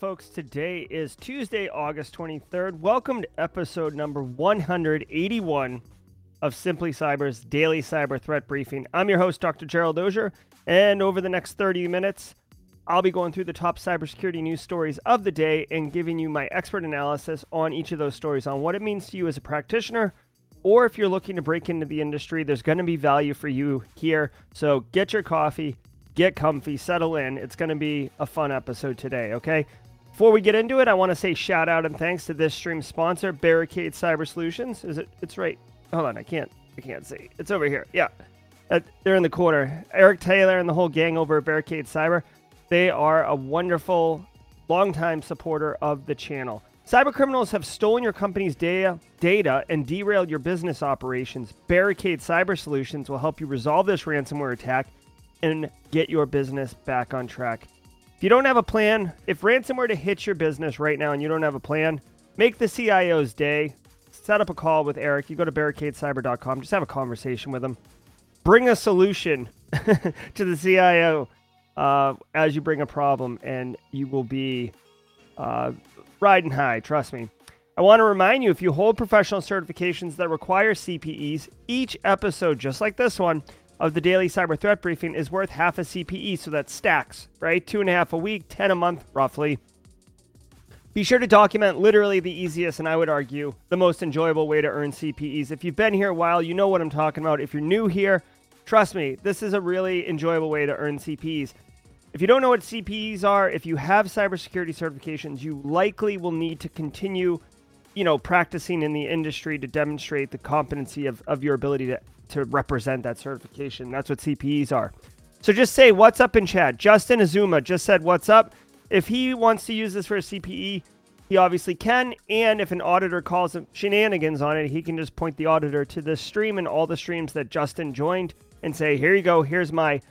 Folks. Today is Tuesday, August 23rd. Welcome to episode number 181 of Simply Cyber's daily cyber threat briefing. I'm your host, Dr. Gerald Auger, and over the next 30 minutes, I'll be going through the top cybersecurity news stories of the day and giving you my expert analysis on each of those stories on what it means to you as a practitioner, or if you're looking to break into the industry, there's going to be value for you here. So get your coffee, get comfy, settle in. It's going to be a fun episode today, okay? Before we get into it, I want to say shout out and thanks to this stream sponsor, Barricade Cyber Solutions. Is it? It's right. Hold on, I can't. I can't see. It's over here. Yeah, uh, they're in the corner. Eric Taylor and the whole gang over at Barricade Cyber. They are a wonderful, longtime supporter of the channel. Cyber criminals have stolen your company's data, data and derailed your business operations. Barricade Cyber Solutions will help you resolve this ransomware attack and get your business back on track. If you don't have a plan, if ransomware to hit your business right now and you don't have a plan, make the CIO's day. Set up a call with Eric. You go to barricadecyber.com, just have a conversation with him. Bring a solution to the CIO uh, as you bring a problem, and you will be uh, riding high. Trust me. I want to remind you if you hold professional certifications that require CPEs, each episode, just like this one, of the daily cyber threat briefing is worth half a CPE, so that stacks, right? Two and a half a week, 10 a month, roughly. Be sure to document literally the easiest and I would argue the most enjoyable way to earn CPEs. If you've been here a while, you know what I'm talking about. If you're new here, trust me, this is a really enjoyable way to earn CPEs. If you don't know what CPEs are, if you have cybersecurity certifications, you likely will need to continue, you know, practicing in the industry to demonstrate the competency of, of your ability to to represent that certification. That's what CPEs are. So just say what's up in chat. Justin Azuma just said what's up. If he wants to use this for a CPE, he obviously can. And if an auditor calls him shenanigans on it, he can just point the auditor to this stream and all the streams that Justin joined and say, here you go. Here's my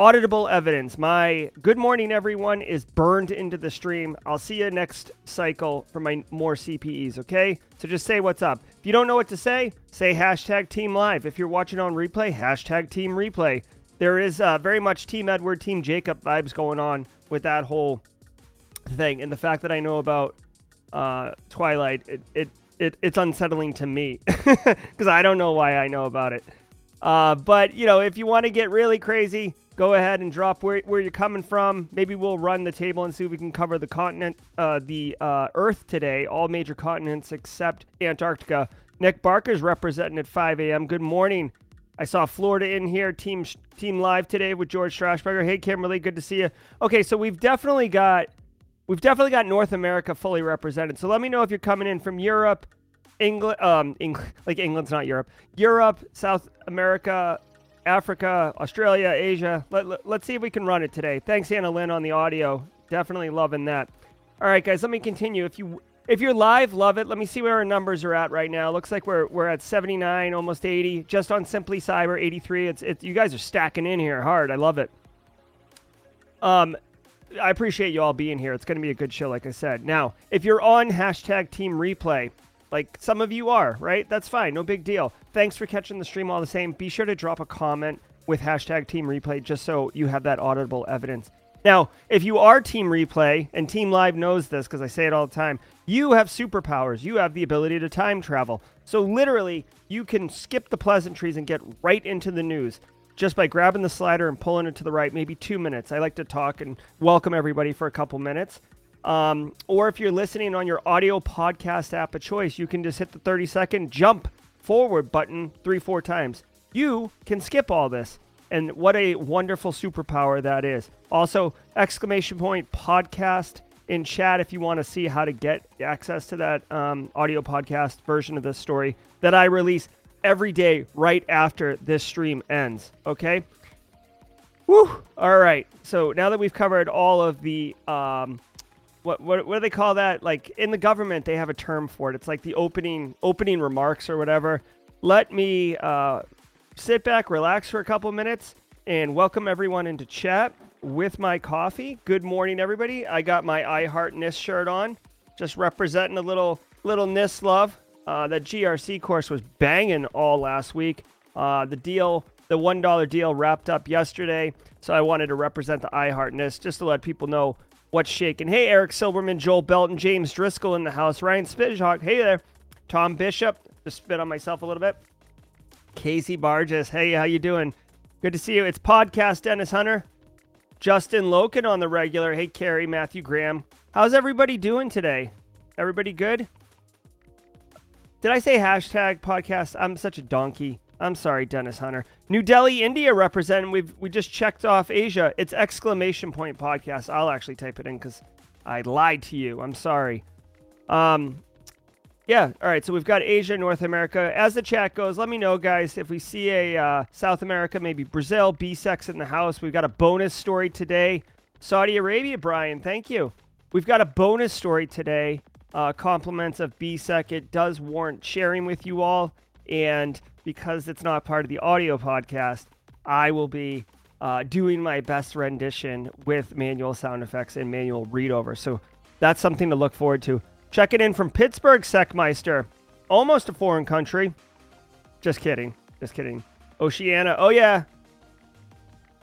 auditable evidence. My good morning, everyone, is burned into the stream. I'll see you next cycle for my more CPEs, okay? So just say what's up. If you don't know what to say, say hashtag team live. If you're watching on replay, hashtag team replay. There is uh, very much Team Edward, Team Jacob vibes going on with that whole thing. And the fact that I know about uh, Twilight, it, it, it, it's unsettling to me because I don't know why I know about it. Uh, but, you know, if you want to get really crazy, go ahead and drop where, where you're coming from. Maybe we'll run the table and see if we can cover the continent, uh, the uh, Earth today, all major continents except Antarctica. Nick Barker's representing at 5 a.m. Good morning. I saw Florida in here, team team live today with George Strasberger. Hey, Kimberly, good to see you. Okay, so we've definitely got we've definitely got North America fully represented. So let me know if you're coming in from Europe, England, um, Eng- like England's not Europe, Europe, South America, Africa, Australia, Asia. Let, let, let's see if we can run it today. Thanks, Anna Lynn, on the audio. Definitely loving that. All right, guys, let me continue. If you if you're live, love it. Let me see where our numbers are at right now. Looks like we're we're at 79, almost 80, just on Simply Cyber 83. It's it's you guys are stacking in here hard. I love it. Um, I appreciate you all being here. It's going to be a good show, like I said. Now, if you're on hashtag Team Replay, like some of you are, right? That's fine. No big deal. Thanks for catching the stream all the same. Be sure to drop a comment with hashtag Team Replay just so you have that auditable evidence. Now, if you are Team Replay, and Team Live knows this because I say it all the time, you have superpowers. You have the ability to time travel. So, literally, you can skip the pleasantries and get right into the news just by grabbing the slider and pulling it to the right, maybe two minutes. I like to talk and welcome everybody for a couple minutes. Um, or if you're listening on your audio podcast app of choice, you can just hit the 30 second jump forward button three, four times. You can skip all this. And what a wonderful superpower that is. Also, exclamation point podcast in chat if you want to see how to get access to that um, audio podcast version of this story that I release every day right after this stream ends. Okay. Woo. All right. So now that we've covered all of the um, what, what what do they call that? Like in the government, they have a term for it. It's like the opening opening remarks or whatever. Let me uh, sit back, relax for a couple minutes, and welcome everyone into chat with my coffee. Good morning, everybody. I got my I Heart NIST shirt on, just representing a little little NIST love. Uh, that GRC course was banging all last week. Uh, the deal, the one dollar deal, wrapped up yesterday, so I wanted to represent the I Heart just to let people know What's shaking? Hey, Eric Silverman, Joel Belton, James Driscoll in the house. Ryan Spidhawk. Hey there. Tom Bishop. Just spit on myself a little bit. Casey Barges. Hey, how you doing? Good to see you. It's podcast Dennis Hunter. Justin Loken on the regular. Hey, Carrie, Matthew Graham. How's everybody doing today? Everybody good? Did I say hashtag podcast? I'm such a donkey. I'm sorry, Dennis Hunter. New Delhi, India represent. We've we just checked off Asia. It's exclamation point podcast. I'll actually type it in because I lied to you. I'm sorry. Um, yeah. All right. So we've got Asia, North America. As the chat goes, let me know, guys, if we see a uh, South America, maybe Brazil, BSEC in the house. We've got a bonus story today. Saudi Arabia, Brian. Thank you. We've got a bonus story today. Uh, compliments of BSEC. It does warrant sharing with you all. And because it's not part of the audio podcast, I will be uh, doing my best rendition with manual sound effects and manual readover. So that's something to look forward to. Checking in from Pittsburgh, Secmeister. Almost a foreign country. Just kidding. Just kidding. Oceania. Oh, yeah.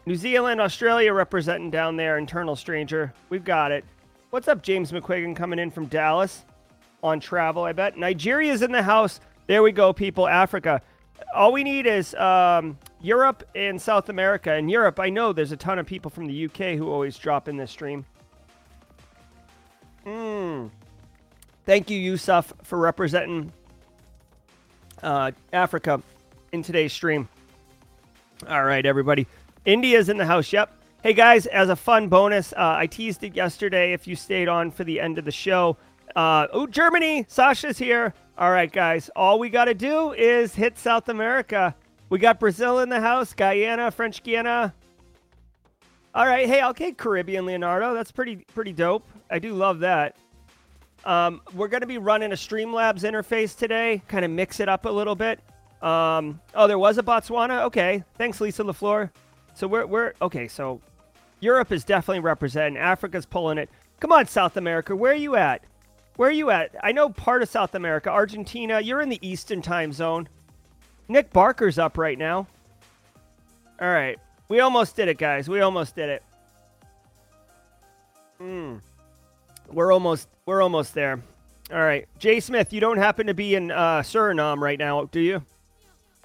New Zealand, Australia representing down there. Internal stranger. We've got it. What's up, James McQuiggan coming in from Dallas on travel, I bet. Nigeria's in the house. There we go, people. Africa. All we need is um, Europe and South America. And Europe, I know there's a ton of people from the UK who always drop in this stream. Mm. Thank you, Yusuf, for representing uh, Africa in today's stream. All right, everybody. India's in the house. Yep. Hey, guys, as a fun bonus, uh, I teased it yesterday if you stayed on for the end of the show. Uh, oh, Germany. Sasha's here. All right, guys. All we got to do is hit South America. We got Brazil in the house, Guyana, French Guiana. All right. Hey, okay, Caribbean Leonardo. That's pretty pretty dope. I do love that. Um, we're to be running a Streamlabs interface today, kind of mix it up a little bit. Um, oh, there was a Botswana. Okay, thanks, Lisa Lafleur. So we're we're okay. So Europe is definitely representing. Africa's pulling it. Come on, South America. Where are you at? Where are you at? I know part of South America, Argentina. You're in the Eastern time zone. Nick Barker's up right now. All right, we almost did it, guys. We almost did it. Hmm. We're almost we're almost there. All right, Jay Smith, you don't happen to be in uh, Suriname right now, do you?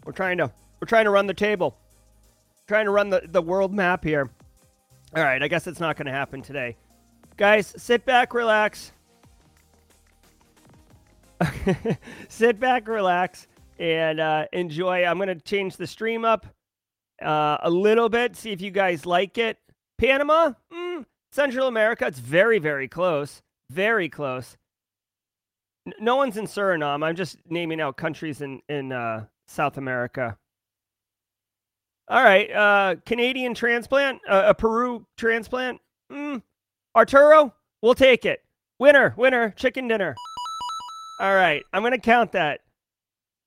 We're trying to we're trying to run the table, trying to run the the world map here. All right, I guess it's not going to happen today, guys. Sit back, relax. sit back, relax, and uh, enjoy. I'm going to change the stream up uh, a little bit, see if you guys like it. Panama, mm, Central America, it's very, very close. Very close. N- no one's in Suriname. I'm just naming out countries in, in uh, South America. All right. Uh, Canadian transplant, uh, a Peru transplant. Mm, Arturo, we'll take it. Winner, winner, chicken dinner. All right. I'm to count that.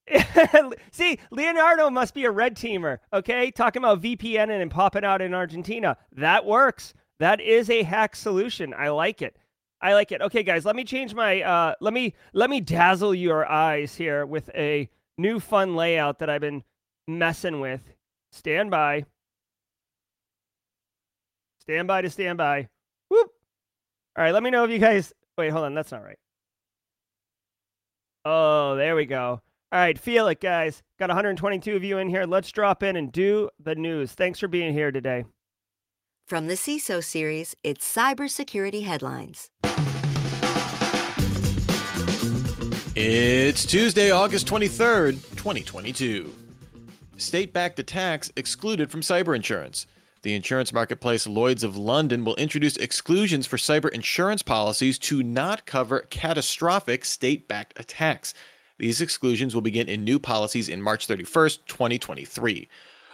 See, Leonardo must be a red teamer, okay? Talking about VPN and popping out in Argentina. That works. That is a hack solution. I like it. I like it. Okay, guys, let me change my uh let me let me dazzle your eyes here with a new fun layout that I've been messing with. Stand by. Stand by to stand by. Whoop. All right, let me know if you guys wait, hold on, that's not right. Oh, there we go. All right, feel it, guys. Got 122 of you in here. Let's drop in and do the news. Thanks for being here today. From the CISO series, it's cybersecurity headlines. It's Tuesday, August 23rd, 2022. State backed attacks excluded from cyber insurance. The insurance marketplace Lloyds of London will introduce exclusions for cyber insurance policies to not cover catastrophic state backed attacks. These exclusions will begin in new policies in March 31st, 2023.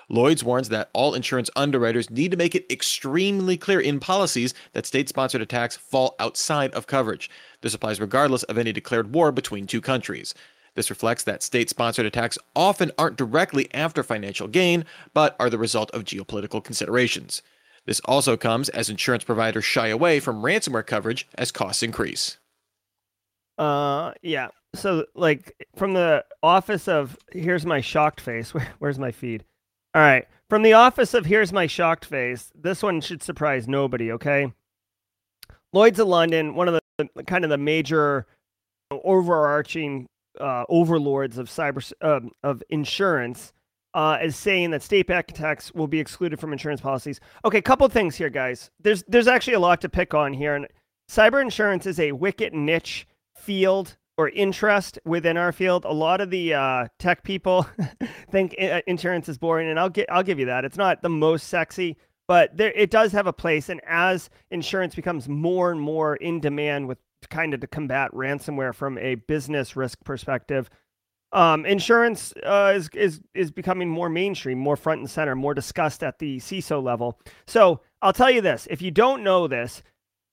Lloyds warns that all insurance underwriters need to make it extremely clear in policies that state sponsored attacks fall outside of coverage. This applies regardless of any declared war between two countries. This reflects that state sponsored attacks often aren't directly after financial gain, but are the result of geopolitical considerations. This also comes as insurance providers shy away from ransomware coverage as costs increase. Uh, yeah. So, like, from the office of here's my shocked face. Where, where's my feed? All right. From the office of Here's My Shocked Face, this one should surprise nobody, okay? Lloyd's of London, one of the kind of the major overarching uh, overlords of cyber um, of insurance, uh, is saying that state backed attacks will be excluded from insurance policies. Okay, couple things here, guys. There's there's actually a lot to pick on here, and cyber insurance is a wicked niche field or interest within our field. A lot of the uh, tech people think uh, insurance is boring, and I'll get I'll give you that. It's not the most sexy, but there it does have a place. And as insurance becomes more and more in demand with kind of to combat ransomware from a business risk perspective, um, insurance uh, is is is becoming more mainstream, more front and center, more discussed at the CISO level. So I'll tell you this: if you don't know this,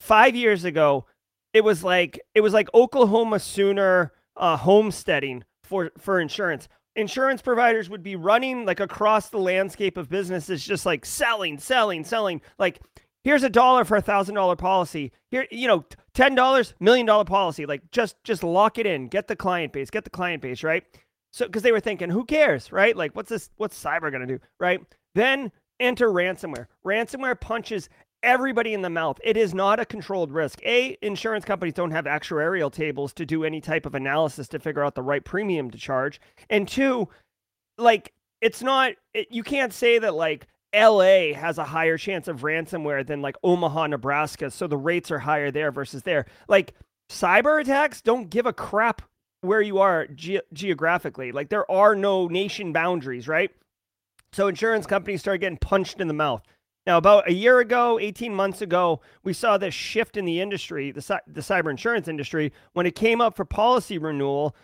five years ago, it was like it was like Oklahoma Sooner uh, homesteading for for insurance. Insurance providers would be running like across the landscape of businesses, just like selling, selling, selling. Like here's a dollar for a thousand dollar policy. Here, you know, ten dollars, million dollar policy. Like just just lock it in, get the client base, get the client base, right? So because they were thinking, who cares, right? Like what's this? What's cyber gonna do, right? Then enter ransomware. Ransomware punches everybody in the mouth. It is not a controlled risk. A, insurance companies don't have actuarial tables to do any type of analysis to figure out the right premium to charge. And two, like it's not it, you can't say that like LA has a higher chance of ransomware than like Omaha, Nebraska, so the rates are higher there versus there. Like cyber attacks don't give a crap where you are ge- geographically. Like there are no nation boundaries, right? So insurance companies start getting punched in the mouth. Now, about a year ago, 18 months ago, we saw this shift in the industry, the, the cyber insurance industry, when it came up for policy renewal.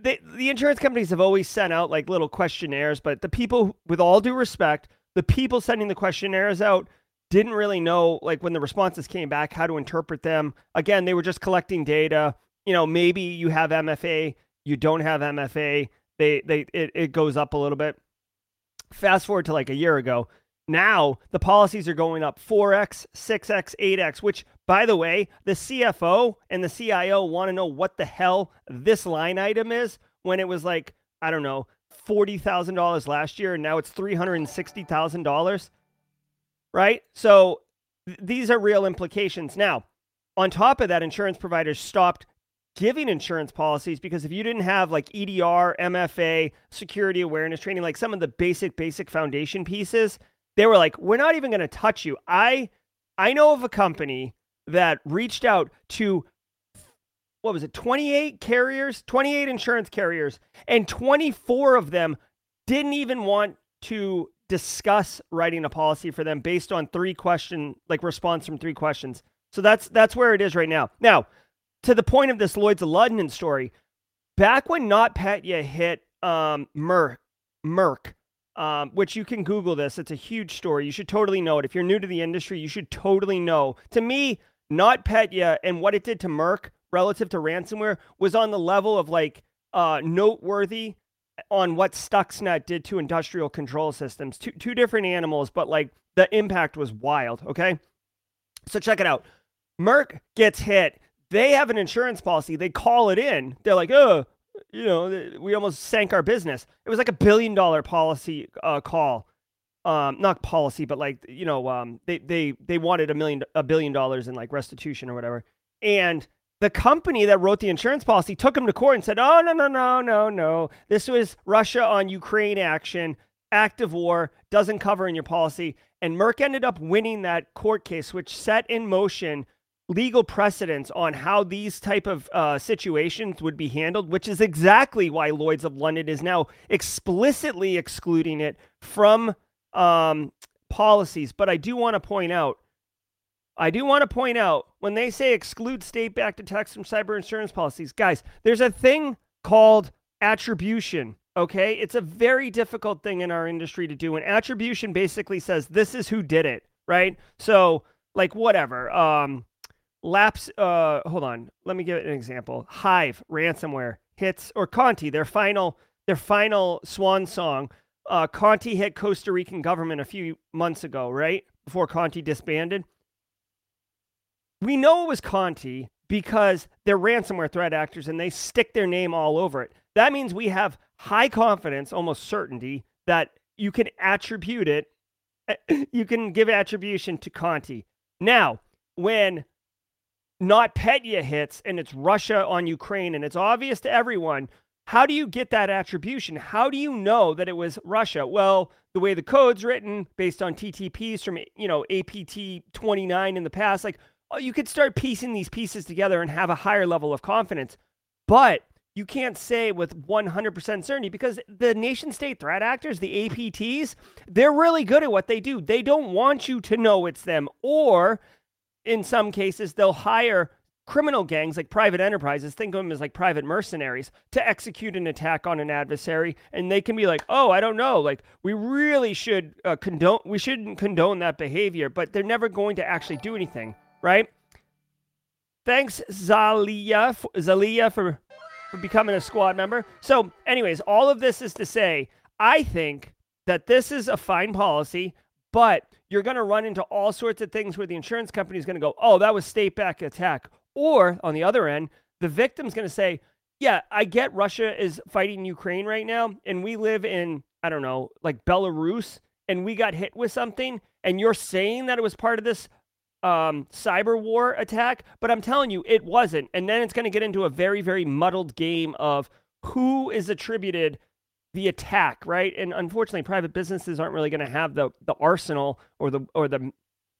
They, the insurance companies have always sent out like little questionnaires, but the people, with all due respect, the people sending the questionnaires out didn't really know, like when the responses came back, how to interpret them. Again, they were just collecting data. You know, maybe you have MFA, you don't have MFA. They, they, it, it goes up a little bit. Fast forward to like a year ago, now the policies are going up 4x, 6x, 8x, which, by the way, the CFO and the CIO want to know what the hell this line item is when it was like, I don't know, $40,000 last year and now it's $360,000. Right? So th- these are real implications. Now, on top of that, insurance providers stopped giving insurance policies because if you didn't have like EDR, MFA, security awareness training, like some of the basic, basic foundation pieces, they were like, "We're not even going to touch you." I I know of a company that reached out to what was it 28 carriers 28 insurance carriers and 24 of them didn't even want to discuss writing a policy for them based on three question like response from three questions so that's that's where it is right now now to the point of this lloyd's of london story back when notpetya hit um merck merck um, which you can Google this. It's a huge story. You should totally know it. If you're new to the industry, you should totally know. To me, NotPetya and what it did to Merck relative to ransomware was on the level of like uh, noteworthy on what Stuxnet did to industrial control systems. Two, two different animals, but like the impact was wild. Okay. So check it out. Merck gets hit. They have an insurance policy. They call it in. They're like, oh, you know, we almost sank our business. It was like a billion dollar policy uh, call. Um, not policy, but like, you know, um, they, they, they wanted a million, a billion dollars in like restitution or whatever. And the company that wrote the insurance policy took him to court and said, oh, no, no, no, no, no. This was Russia on Ukraine action, active war, doesn't cover in your policy. And Merck ended up winning that court case, which set in motion legal precedents on how these type of uh, situations would be handled, which is exactly why Lloyd's of London is now explicitly excluding it from um, policies. But I do want to point out, I do want to point out when they say exclude state-backed attacks from cyber insurance policies, guys, there's a thing called attribution. Okay, it's a very difficult thing in our industry to do. And attribution basically says this is who did it, right? So, like, whatever. Um, Laps, uh, hold on. Let me give an example. Hive ransomware hits or Conti, their final their final swan song. Uh, Conti hit Costa Rican government a few months ago, right before Conti disbanded. We know it was Conti because they're ransomware threat actors and they stick their name all over it. That means we have high confidence, almost certainty, that you can attribute it. You can give attribution to Conti. Now, when not NotPetya hits and it's Russia on Ukraine and it's obvious to everyone, how do you get that attribution? How do you know that it was Russia? Well, the way the code's written based on TTPs from, you know, APT 29 in the past, like you could start piecing these pieces together and have a higher level of confidence. But you can't say with 100% certainty because the nation state threat actors, the APTs, they're really good at what they do. They don't want you to know it's them. Or in some cases, they'll hire criminal gangs like private enterprises, think of them as like private mercenaries, to execute an attack on an adversary. And they can be like, oh, I don't know. Like, we really should uh, condone, we shouldn't condone that behavior, but they're never going to actually do anything, right? Thanks, Zalia, Zalia for for becoming a squad member. So, anyways, all of this is to say, I think that this is a fine policy, but you're going to run into all sorts of things where the insurance company is going to go, oh, that was state back attack. Or on the other end, the victim's going to say, yeah, I get Russia is fighting Ukraine right now, and we live in, I don't know, like Belarus, and we got hit with something, and you're saying that it was part of this um, cyber war attack, but I'm telling you, it wasn't. And then it's going to get into a very, very muddled game of who is attributed the attack, right? And unfortunately, private businesses aren't really going to have the the arsenal or the or the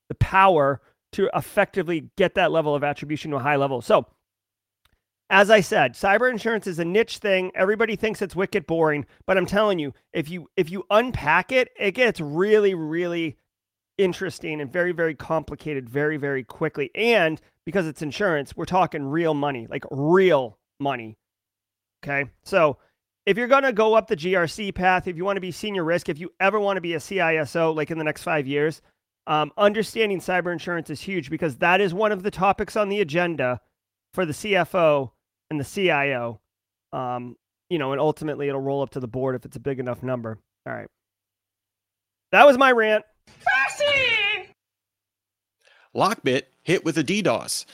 the power to effectively get that level of attribution to a high level. So, as I said, cyber insurance is a niche thing. Everybody thinks it's wicked boring, but I'm telling you, if you if you unpack it, it gets really, really interesting and very, very complicated very, very quickly. And because it's insurance, we're talking real money, like real money. Okay. So if you're going to go up the GRC path, if you want to be senior risk, if you ever want to be a CISO, like in the next five years, um, understanding cyber insurance is huge because that is one of the topics on the agenda for the CFO and the CIO. Um, you know, and ultimately it'll roll up to the board if it's a big enough number. All right. That was my rant. Lockbit hit with a DDoS.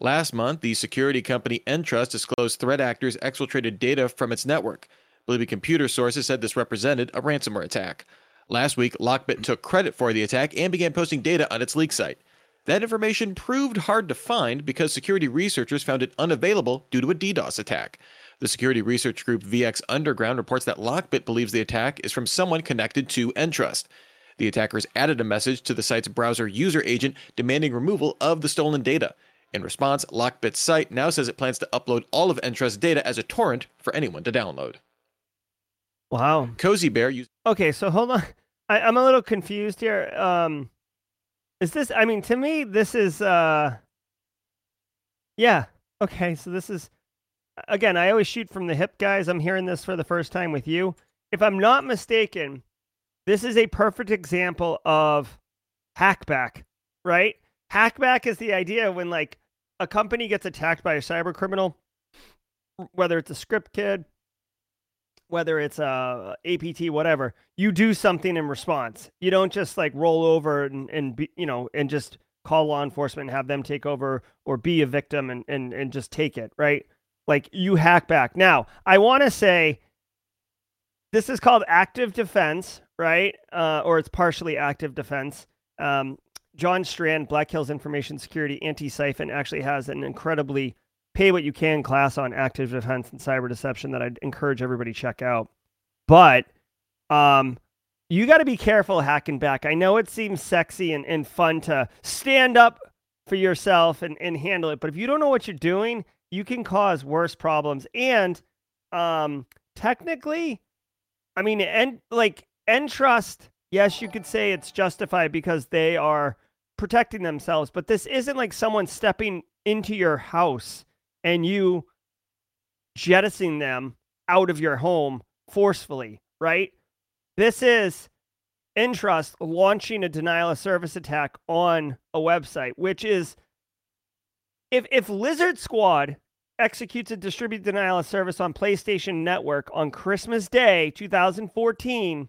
Last month, the security company Entrust disclosed threat actors exfiltrated data from its network. Believing computer sources said this represented a ransomware attack. Last week, Lockbit took credit for the attack and began posting data on its leak site. That information proved hard to find because security researchers found it unavailable due to a DDoS attack. The security research group VX Underground reports that Lockbit believes the attack is from someone connected to Entrust. The attackers added a message to the site's browser user agent demanding removal of the stolen data. In response, Lockbit's site now says it plans to upload all of Entrust's data as a torrent for anyone to download. Wow. Cozy Bear used. Okay, so hold on. I, I'm a little confused here. Um, is this? I mean, to me, this is. uh Yeah. Okay, so this is. Again, I always shoot from the hip, guys. I'm hearing this for the first time with you. If I'm not mistaken, this is a perfect example of hackback, right? Hackback is the idea when like a company gets attacked by a cyber criminal, whether it's a script kid, whether it's uh, a APT, whatever, you do something in response. You don't just like roll over and, and be, you know, and just call law enforcement and have them take over or be a victim and, and, and just take it, right? Like you hack back. Now, I want to say this is called active defense, right? Uh, or it's partially active defense. Um, John Strand, Black Hills Information Security Anti Siphon, actually has an incredibly pay what you can class on active defense and cyber deception that I'd encourage everybody check out. But um, you got to be careful hacking back. I know it seems sexy and, and fun to stand up for yourself and, and handle it, but if you don't know what you're doing, you can cause worse problems. And um, technically, I mean, and like Entrust, yes, you could say it's justified because they are protecting themselves, but this isn't like someone stepping into your house and you jettisoning them out of your home forcefully, right? This is Entrust launching a denial of service attack on a website, which is if if Lizard Squad executes a distributed denial of service on PlayStation Network on Christmas Day 2014,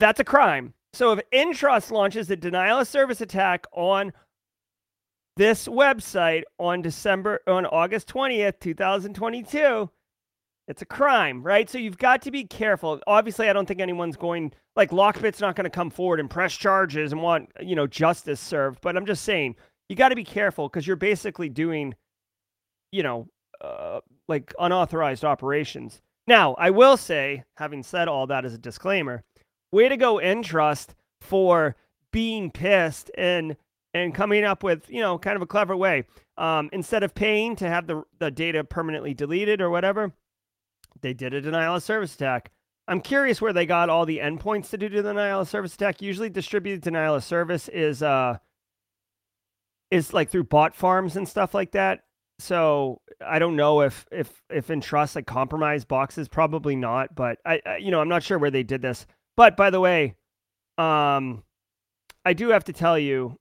that's a crime. So if Entrust launches a denial of service attack on this website on December on August 20th, 2022, it's a crime, right? So you've got to be careful. Obviously, I don't think anyone's going like Lockbit's not going to come forward and press charges and want, you know, justice served, but I'm just saying you got to be careful because you're basically doing, you know, uh, like unauthorized operations. Now, I will say, having said all that as a disclaimer, way to go, Entrust, for being pissed and and coming up with you know kind of a clever way. Um, instead of paying to have the the data permanently deleted or whatever, they did a denial of service attack. I'm curious where they got all the endpoints to do the denial of service attack. Usually, distributed denial of service is uh is like through bot farms and stuff like that. So I don't know if if if Entrust like compromised boxes, probably not. But I, I you know I'm not sure where they did this. But by the way, um, I do have to tell you,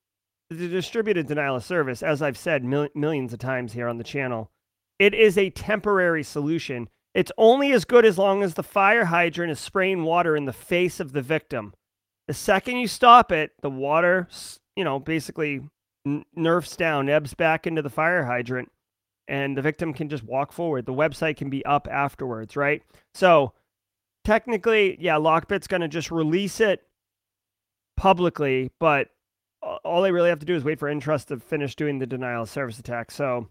the distributed denial of service, as I've said mil- millions of times here on the channel, it is a temporary solution. It's only as good as long as the fire hydrant is spraying water in the face of the victim. The second you stop it, the water, you know, basically n- nerfs down, ebbs back into the fire hydrant, and the victim can just walk forward. The website can be up afterwards, right? So technically, yeah, Lockbit's going to just release it publicly, but all they really have to do is wait for Entrust to finish doing the denial of service attack. So,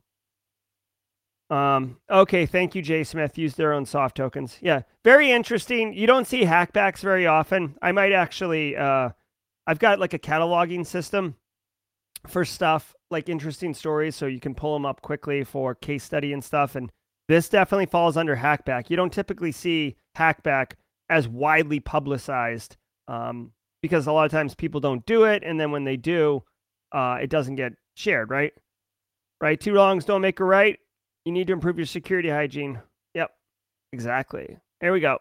um, okay, thank you, Jay Smith. Use their own soft tokens. Yeah, very interesting. You don't see hackbacks very often. I might actually, uh, I've got like a cataloging system for stuff like interesting stories, so you can pull them up quickly for case study and stuff. And this definitely falls under hackback. You don't typically see hackback as widely publicized. Um, because a lot of times people don't do it, and then when they do, uh, it doesn't get shared, right? Right? Two wrongs don't make a right. You need to improve your security hygiene. Yep, exactly. Here we go.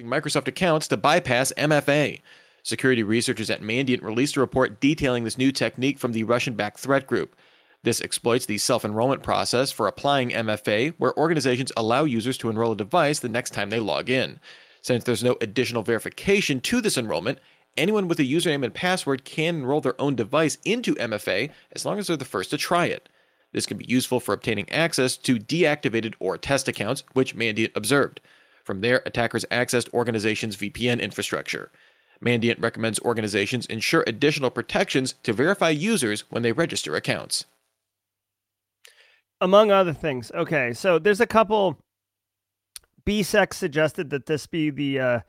Microsoft accounts to bypass MFA. Security researchers at Mandiant released a report detailing this new technique from the Russian backed threat group. This exploits the self enrollment process for applying MFA, where organizations allow users to enroll a device the next time they log in. Since there's no additional verification to this enrollment, anyone with a username and password can enroll their own device into MFA as long as they're the first to try it. This can be useful for obtaining access to deactivated or test accounts, which Mandiant observed. From there, attackers accessed organizations' VPN infrastructure. Mandiant recommends organizations ensure additional protections to verify users when they register accounts. Among other things. Okay, so there's a couple. BSEC suggested that this be the uh,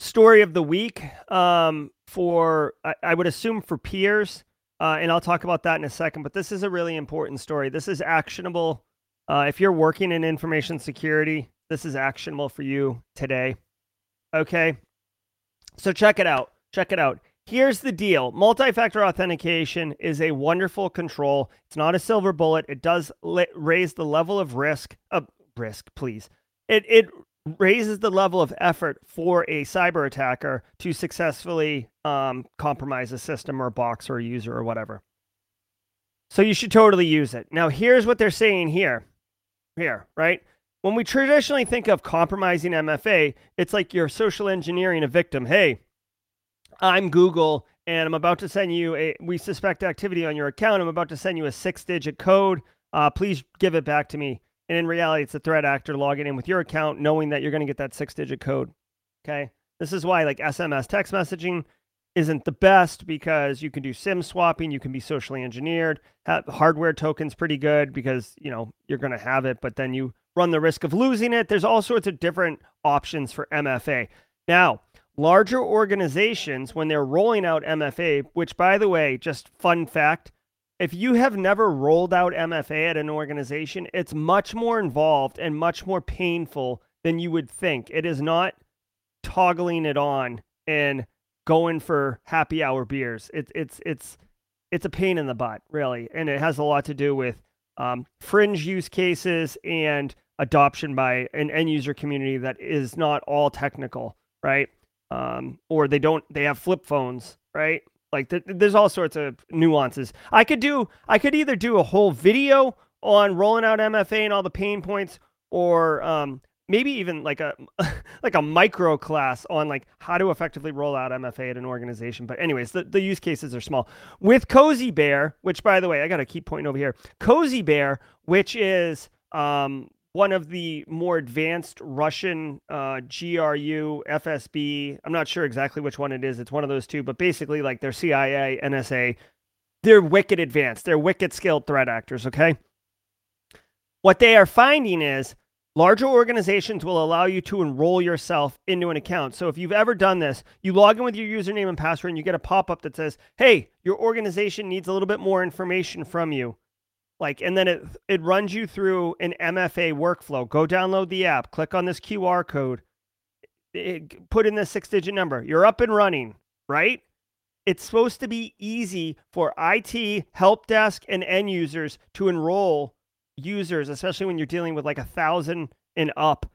story of the week um, for, I, I, would assume, for peers. Uh, and I'll talk about that in a second. But this is a really important story. This is actionable. Uh, if you're working in information security, this is actionable for you today. Okay. So check it out. Check it out. Here's the deal multi factor authentication is a wonderful control. It's not a silver bullet. It does raise the level of risk. Uh, risk, please. It, it raises the level of effort for a cyber attacker to successfully um, compromise a system or a box or a user or whatever. So you should totally use it. Now, here's what they're saying here. Here, right? When we traditionally think of compromising MFA, it's like you're social engineering a victim. Hey, I'm Google and I'm about to send you a, we suspect activity on your account. I'm about to send you a six digit code. Uh, please give it back to me. And in reality, it's a threat actor logging in with your account, knowing that you're going to get that six digit code. Okay. This is why like SMS text messaging isn't the best because you can do SIM swapping, you can be socially engineered. Hardware tokens pretty good because you know you're going to have it, but then you run the risk of losing it. There's all sorts of different options for MFA. Now, larger organizations when they're rolling out MFA, which by the way, just fun fact, if you have never rolled out MFA at an organization, it's much more involved and much more painful than you would think. It is not toggling it on and going for happy hour beers. It's it's it's it's a pain in the butt, really, and it has a lot to do with um, fringe use cases and adoption by an end user community that is not all technical, right? Um, or they don't they have flip phones, right? Like th- there's all sorts of nuances. I could do I could either do a whole video on rolling out MFA and all the pain points, or um, maybe even like a like a micro class on like how to effectively roll out MFA at an organization. But anyways, the, the use cases are small. With Cozy Bear, which by the way, I got to keep pointing over here. Cozy Bear, which is um, one of the more advanced Russian uh, GRU, FSB. I'm not sure exactly which one it is. It's one of those two, but basically, like their CIA, NSA they're wicked advanced. They're wicked skilled threat actors, okay? What they are finding is larger organizations will allow you to enroll yourself into an account. So if you've ever done this, you log in with your username and password and you get a pop-up that says, "Hey, your organization needs a little bit more information from you." Like and then it it runs you through an MFA workflow. Go download the app, click on this QR code, it, put in the six-digit number. You're up and running, right? It's supposed to be easy for IT, help desk, and end users to enroll users, especially when you're dealing with like a thousand and up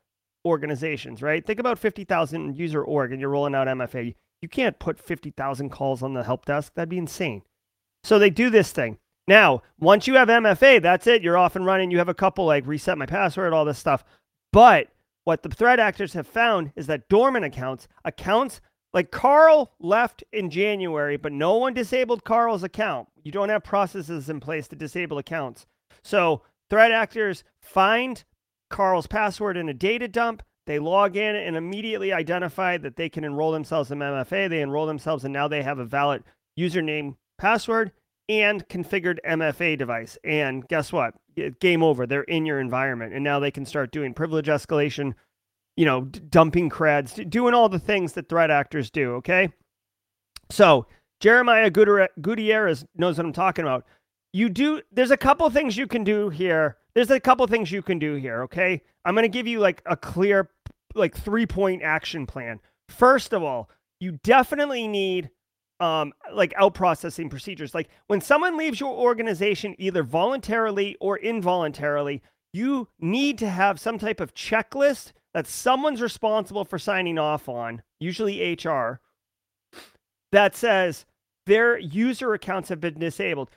organizations, right? Think about 50,000 user org and you're rolling out MFA. You can't put 50,000 calls on the help desk. That'd be insane. So they do this thing. Now, once you have MFA, that's it. You're off and running. You have a couple like reset my password, all this stuff. But what the threat actors have found is that dormant accounts, accounts like Carl left in January, but no one disabled Carl's account. You don't have processes in place to disable accounts. So threat actors find Carl's password in a data dump. They log in and immediately identify that they can enroll themselves in MFA. They enroll themselves, and now they have a valid username, password, and configured MFA device. And guess what? Game over. They're in your environment, and now they can start doing privilege escalation, you know, d- dumping creds, doing all the things that threat actors do. Okay. So Jeremiah Gutierrez knows what I'm talking about. You do, there's a couple things you can do here. There's a couple things you can do here. Okay. I'm going to give you like a clear, like three point action plan. First of all, you definitely need um, like out processing procedures. Like when someone leaves your organization, either voluntarily or involuntarily, you need to have some type of checklist that someone's responsible for signing off on, usually HR, that says their user accounts have been disabled.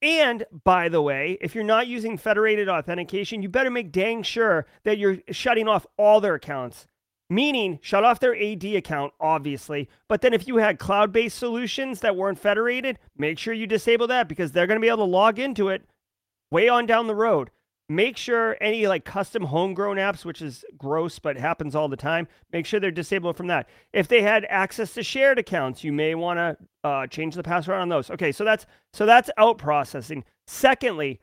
And by the way, if you're not using federated authentication, you better make dang sure that you're shutting off all their accounts meaning shut off their AD account, obviously. But then if you had cloud based solutions that weren't federated, make sure you disable that because they're going to be able to log into it way on down the road. Make sure any like custom homegrown apps, which is gross but happens all the time, make sure they're disabled from that. If they had access to shared accounts, you may want to uh, change the password on those. Okay, so that's so that's out processing. Secondly,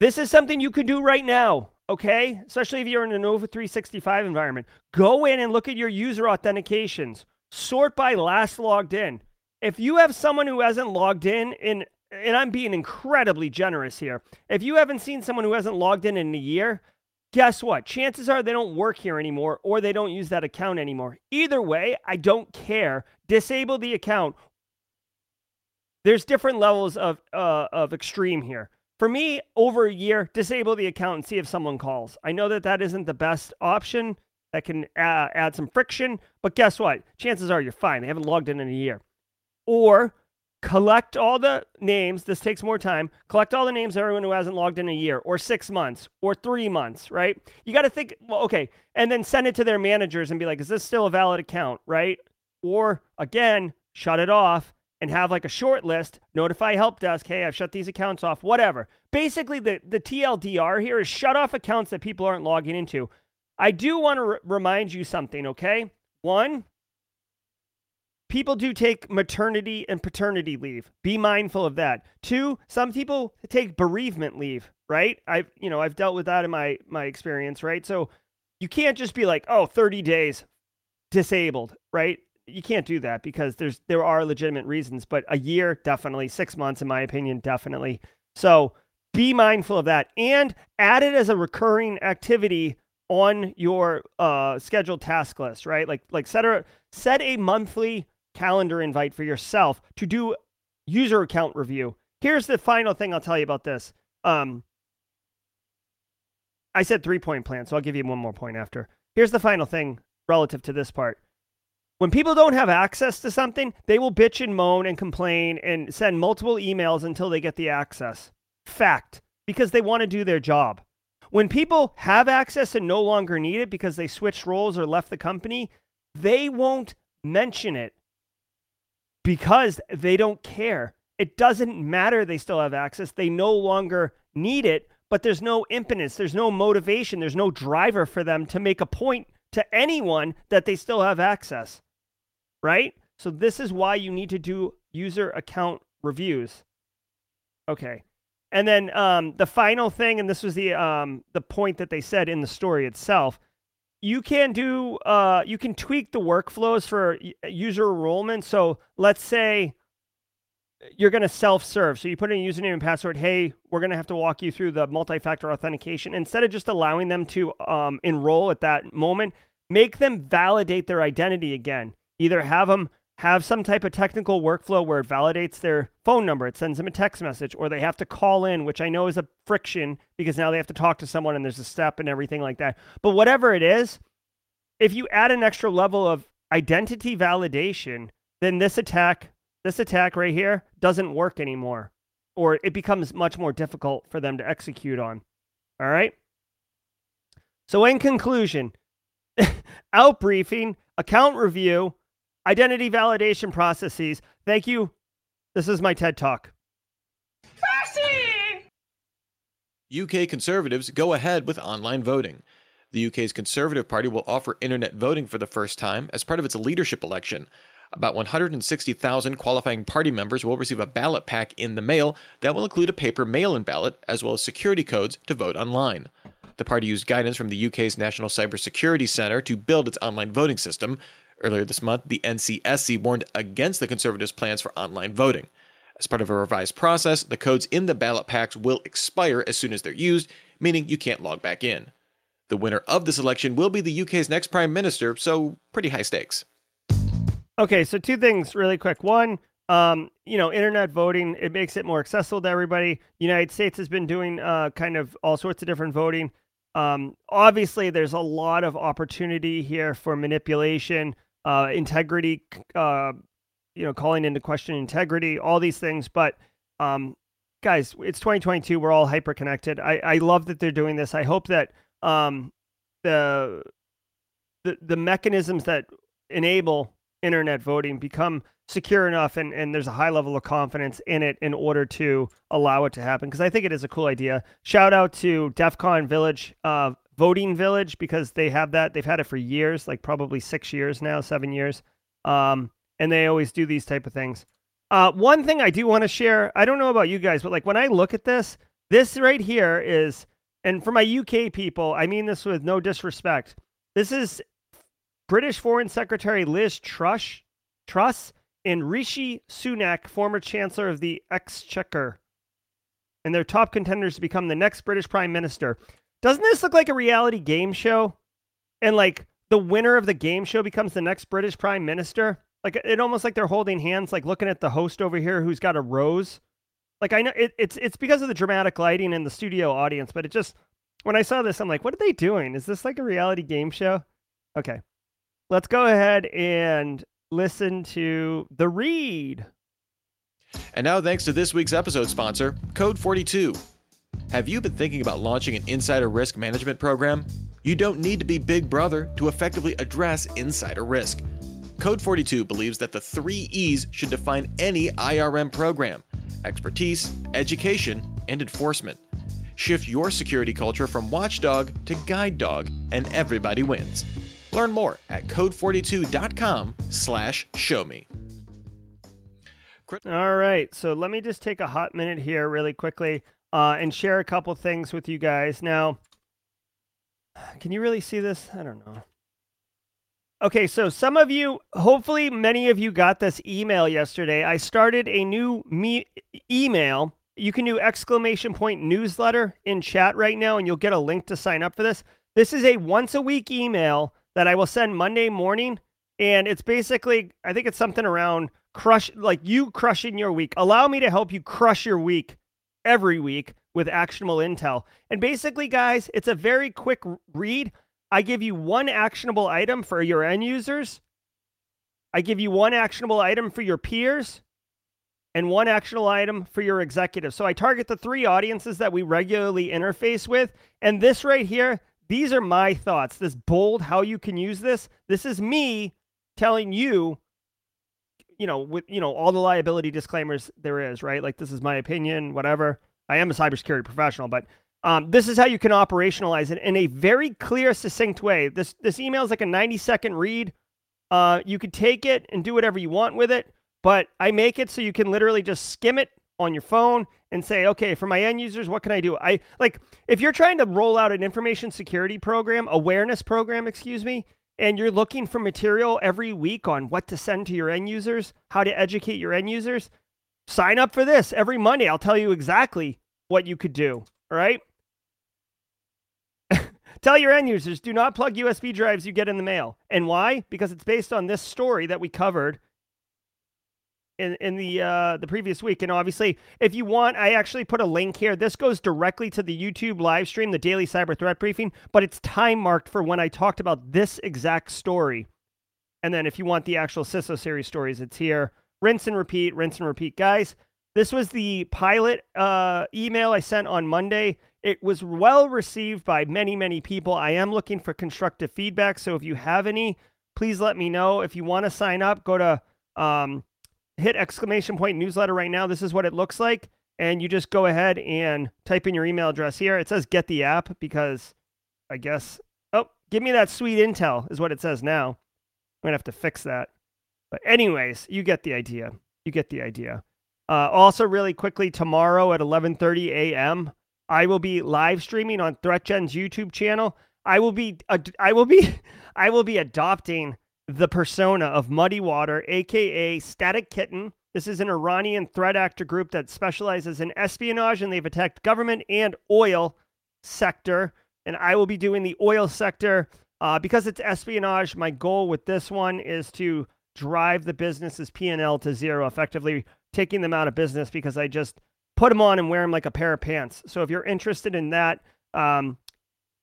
this is something you can do right now okay? Especially if you're in an Nova 365 environment. Go in and look at your user authentications. Sort by last logged in. If you have someone who hasn't logged in in and I'm being incredibly generous here. If you haven't seen someone who hasn't logged in in a year, guess what? Chances are they don't work here anymore or they don't use that account anymore. Either way, I don't care. Disable the account. There's different levels of uh, of extreme here. For me, over a year, disable the account and see if someone calls. I know that that isn't the best option. That can uh, add some friction, but guess what? Chances are you're fine. They haven't logged in in a year. Or collect all the names. This takes more time. Collect all the names of everyone who hasn't logged in a year, or six months, or three months, right? You got to think, well, okay, and then send it to their managers and be like, is this still a valid account, right? Or again, shut it off and have like a short list, notify help desk, hey, I've shut these accounts off, whatever. Basically, the, the TLDR here is shut off accounts that people aren't logging into. I do want to r- remind you something, okay? One, people do take maternity and paternity leave. Be mindful of that. Two, some people take bereavement leave, right? I've, you know, I've dealt with that in my my experience, right? So you can't just be like, "Oh, 30 days disabled," right? You can't do that because there's there are legitimate reasons, but a year definitely, six months in my opinion definitely. So be mindful of that and add it as a recurring activity on your uh, scheduled task list, right? Like like set a set a monthly calendar invite for yourself to do user account review. Here's the final thing I'll tell you about this. Um, I said three point plan, so I'll give you one more point after. Here's the final thing relative to this part. When people don't have access to something, they will bitch and moan and complain and send multiple emails until they get the access. Fact, because they want to do their job. When people have access and no longer need it because they switched roles or left the company, they won't mention it because they don't care. It doesn't matter they still have access. They no longer need it, but there's no impetus, there's no motivation, there's no driver for them to make a point to anyone that they still have access right? So this is why you need to do user account reviews. Okay. And then um, the final thing, and this was the um, the point that they said in the story itself. You can do uh, you can tweak the workflows for user enrollment. So let's say you're going to self-serve. So you put in a username and password. Hey, we're going to have to walk you through the multi-factor authentication. Instead of just allowing them to um, enroll at that moment, make them validate their identity again. Either have them have some type of technical workflow where it validates their phone number, it sends them a text message, or they have to call in, which I know is a friction because now they have to talk to someone and there's a step and everything like that. But whatever it is, if you add an extra level of identity validation, then this attack this attack right here doesn't work anymore, or it becomes much more difficult for them to execute on. All right. So, in conclusion, outbriefing, account review, identity validation processes. Thank you. This is my TED Talk. UK Conservatives go ahead with online voting. The UK's Conservative Party will offer internet voting for the first time as part of its leadership election. About 160,000 qualifying party members will receive a ballot pack in the mail that will include a paper mail in ballot, as well as security codes to vote online. The party used guidance from the UK's National Cybersecurity Centre to build its online voting system. Earlier this month, the NCSC warned against the Conservatives' plans for online voting. As part of a revised process, the codes in the ballot packs will expire as soon as they're used, meaning you can't log back in. The winner of this election will be the UK's next Prime Minister, so pretty high stakes. Okay, so two things really quick. One, um, you know, internet voting, it makes it more accessible to everybody. United States has been doing uh, kind of all sorts of different voting. Um, obviously, there's a lot of opportunity here for manipulation, uh, integrity, uh, you know, calling into question integrity, all these things. But um, guys, it's 2022. We're all hyper connected. I, I love that they're doing this. I hope that um, the the the mechanisms that enable internet voting become secure enough and, and there's a high level of confidence in it in order to allow it to happen because i think it is a cool idea shout out to DEF CON village uh, voting village because they have that. They've had it for years like probably six years now seven years. Um, and they always do these type of things. Uh, one thing i do want to share i don't know about you guys but like when i look at this this right here is and for my uk people i mean this with no disrespect this is British Foreign Secretary Liz Truss, Truss and Rishi Sunak, former Chancellor of the Exchequer, and their top contenders to become the next British Prime Minister. Doesn't this look like a reality game show? And like the winner of the game show becomes the next British Prime Minister? Like it almost like they're holding hands, like looking at the host over here who's got a rose. Like I know it, it's it's because of the dramatic lighting and the studio audience, but it just when I saw this, I'm like, what are they doing? Is this like a reality game show? Okay let's go ahead and listen to the read. And now, thanks to this week's episode sponsor, Code 42. Have you been thinking about launching an insider risk management program? You don't need to be Big Brother to effectively address insider risk. Code 42 believes that the three E's should define any IRM program expertise, education, and enforcement. Shift your security culture from watchdog to guide dog, and everybody wins. Learn more at code42.com slash show me. All right. So let me just take a hot minute here really quickly uh, and share a couple things with you guys. Now, can you really see this? I don't know. Okay, so some of you, hopefully many of you got this email yesterday. I started a new me- email. You can do exclamation point newsletter in chat right now, and you'll get a link to sign up for this. This is a once a week email that I will send Monday morning. And it's basically, I think it's something around crush, like you crushing your week. Allow me to help you crush your week every week with actionable intel. And basically, guys, it's a very quick read. I give you one actionable item for your end users. I give you one actionable item for your peers and one actionable item for your executives. So I target the three audiences that we regularly interface with. And this right here, these are my thoughts. This bold, how you can use this. This is me telling you, you know, with you know all the liability disclaimers there is, right? Like this is my opinion, whatever. I am a cybersecurity professional, but um, this is how you can operationalize it in a very clear, succinct way. This this email is like a 90 second read. Uh, you could take it and do whatever you want with it, but I make it so you can literally just skim it on your phone and say, okay, for my end users, what can I do? I like if you're trying to roll out an information security program, awareness program, excuse me, and you're looking for material every week on what to send to your end users, how to educate your end users, sign up for this every Monday. I'll tell you exactly what you could do. All right. Tell your end users do not plug USB drives you get in the mail. And why? Because it's based on this story that we covered in in the uh, the previous week. And obviously, if you want, I actually put a link here. This goes directly to the YouTube live stream, the daily cyber threat briefing, but it's time marked for when I talked about this exact story. And then if you want the actual CISO series stories, it's here. Rinse and repeat, rinse and repeat, guys. This was the pilot uh, email I sent on Monday. It was well received by many, many people. I am looking for constructive feedback. So if you have any, please let me know. If you want to sign up, go to um, hit exclamation point newsletter right now. This is what it looks like. And you just go ahead and type in your email address here. It says get the app because I guess, oh, give me that sweet intel is what it says now. I'm going to have to fix that. But, anyways, you get the idea. You get the idea. Uh, also, really quickly, tomorrow at 11:30 a.m., I will be live streaming on ThreatGen's YouTube channel. I will be, I will be, I will be adopting the persona of Muddy Water, aka Static Kitten. This is an Iranian threat actor group that specializes in espionage and they've attacked government and oil sector. And I will be doing the oil sector uh, because it's espionage. My goal with this one is to drive the business's P&L to zero, effectively taking them out of business because I just put them on and wear them like a pair of pants. So if you're interested in that, um,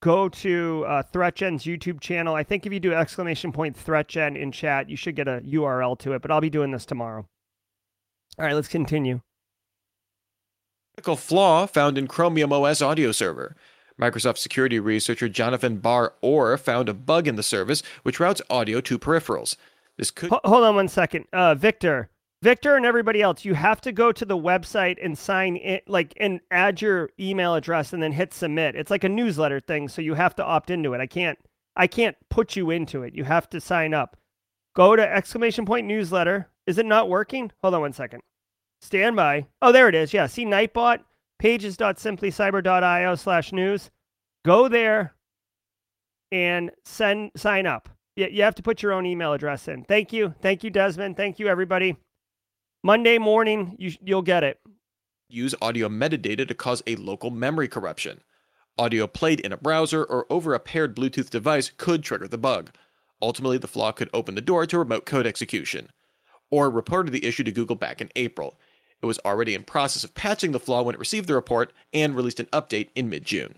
go to uh, ThreatGen's YouTube channel. I think if you do exclamation point ThreatGen in chat, you should get a URL to it, but I'll be doing this tomorrow. All right, let's continue. Critical flaw found in Chromium OS audio server. Microsoft security researcher Jonathan Bar Or found a bug in the service which routes audio to peripherals. This could hold on one second. Uh, Victor, Victor and everybody else, you have to go to the website and sign in, like, and add your email address and then hit submit. It's like a newsletter thing, so you have to opt into it. I can't, I can't put you into it. You have to sign up. Go to exclamation point newsletter. Is it not working? Hold on one second. Stand by. Oh, there it is. Yeah. See Nightbot, pages.simplycyber.io slash news. Go there and send, sign up. You, you have to put your own email address in. Thank you. Thank you, Desmond. Thank you, everybody. Monday morning, you, you'll get it. Use audio metadata to cause a local memory corruption. Audio played in a browser or over a paired Bluetooth device could trigger the bug. Ultimately, the flaw could open the door to remote code execution. Or reported the issue to Google back in April. It was already in process of patching the flaw when it received the report and released an update in mid-June.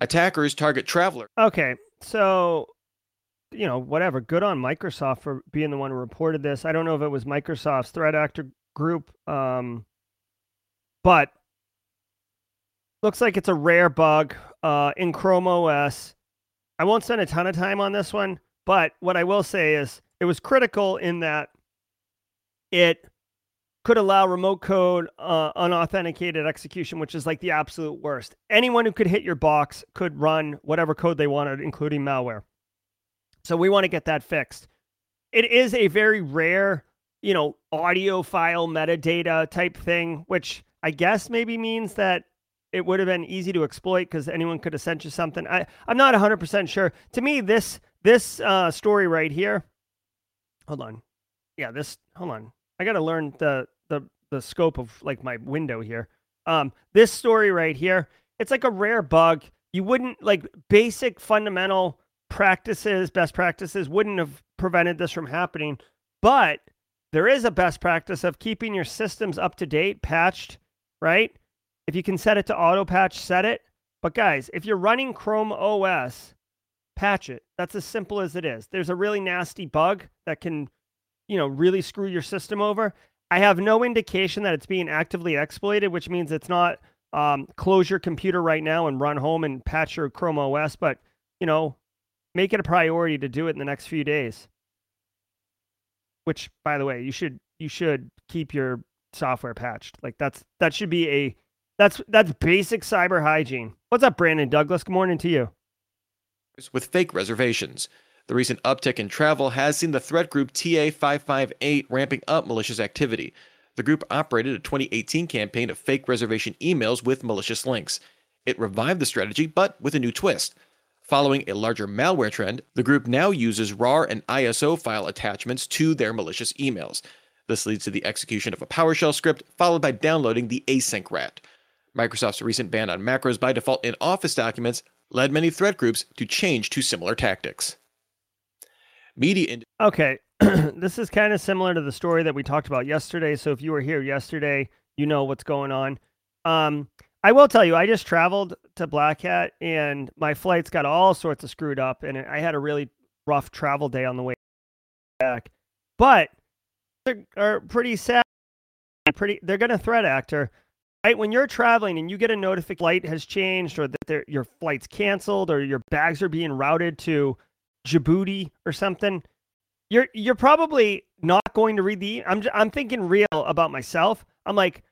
Attackers target Traveler. Okay, so you know, whatever. Good on Microsoft for being the one who reported this. I don't know if it was Microsoft's threat actor group, um, but looks like it's a rare bug uh, in Chrome OS. I won't spend a ton of time on this one, but what I will say is it was critical in that it could allow remote code uh, unauthenticated execution, which is like the absolute worst. Anyone who could hit your box could run whatever code they wanted, including malware. So we want to get that fixed. It is a very rare, you know, audio file metadata type thing, which I guess maybe means that it would have been easy to exploit because anyone could have sent you something. I, I'm not 100% sure. To me, this this uh, story right here. Hold on. Yeah, this. Hold on. I got to learn the the the scope of like my window here. Um, this story right here. It's like a rare bug. You wouldn't like basic fundamental practices, best practices wouldn't have prevented this from happening. But there is a best practice of keeping your systems up to date, patched, right? If you can set it to auto patch, set it. But guys, if you're running Chrome OS, patch it. That's as simple as it is. There's a really nasty bug that can, you know, really screw your system over. I have no indication that it's being actively exploited, which means it's not um, close your computer right now and run home and patch your Chrome OS. But, you know, make it a priority to do it in the next few days. Which, by the way, you should you should keep your software patched. Like that's that should be a that's that's basic cyber hygiene. What's up, Brandon Douglas? Good morning to you. With fake reservations. The recent uptick in travel has seen the threat group TA558 ramping up malicious activity. the group operated a 2018 campaign of fake reservation emails with malicious links. It revived the strategy, but with a new twist. Following a larger malware trend, the group now uses RAR and ISO file attachments to their malicious emails. This leads to the execution of a PowerShell script, followed by downloading the AsyncRAT. Microsoft's recent ban on macros by default in Office documents led many threat groups to change to similar tactics. Media. In- okay, this is kind of similar to the story that we talked about yesterday. So if you were here yesterday, you know what's going on. Um, I will tell you, I just traveled to Black Hat and my flights got all sorts of screwed up, and I had a really rough travel day on the way back. But they are pretty sad. Pretty, they're going to threat actor. Right when you're traveling and you get a notification flight has changed, or that your flight's canceled, or your bags are being routed to Djibouti or something, you're you're probably not going to read the. I'm I'm thinking real about myself. I'm like,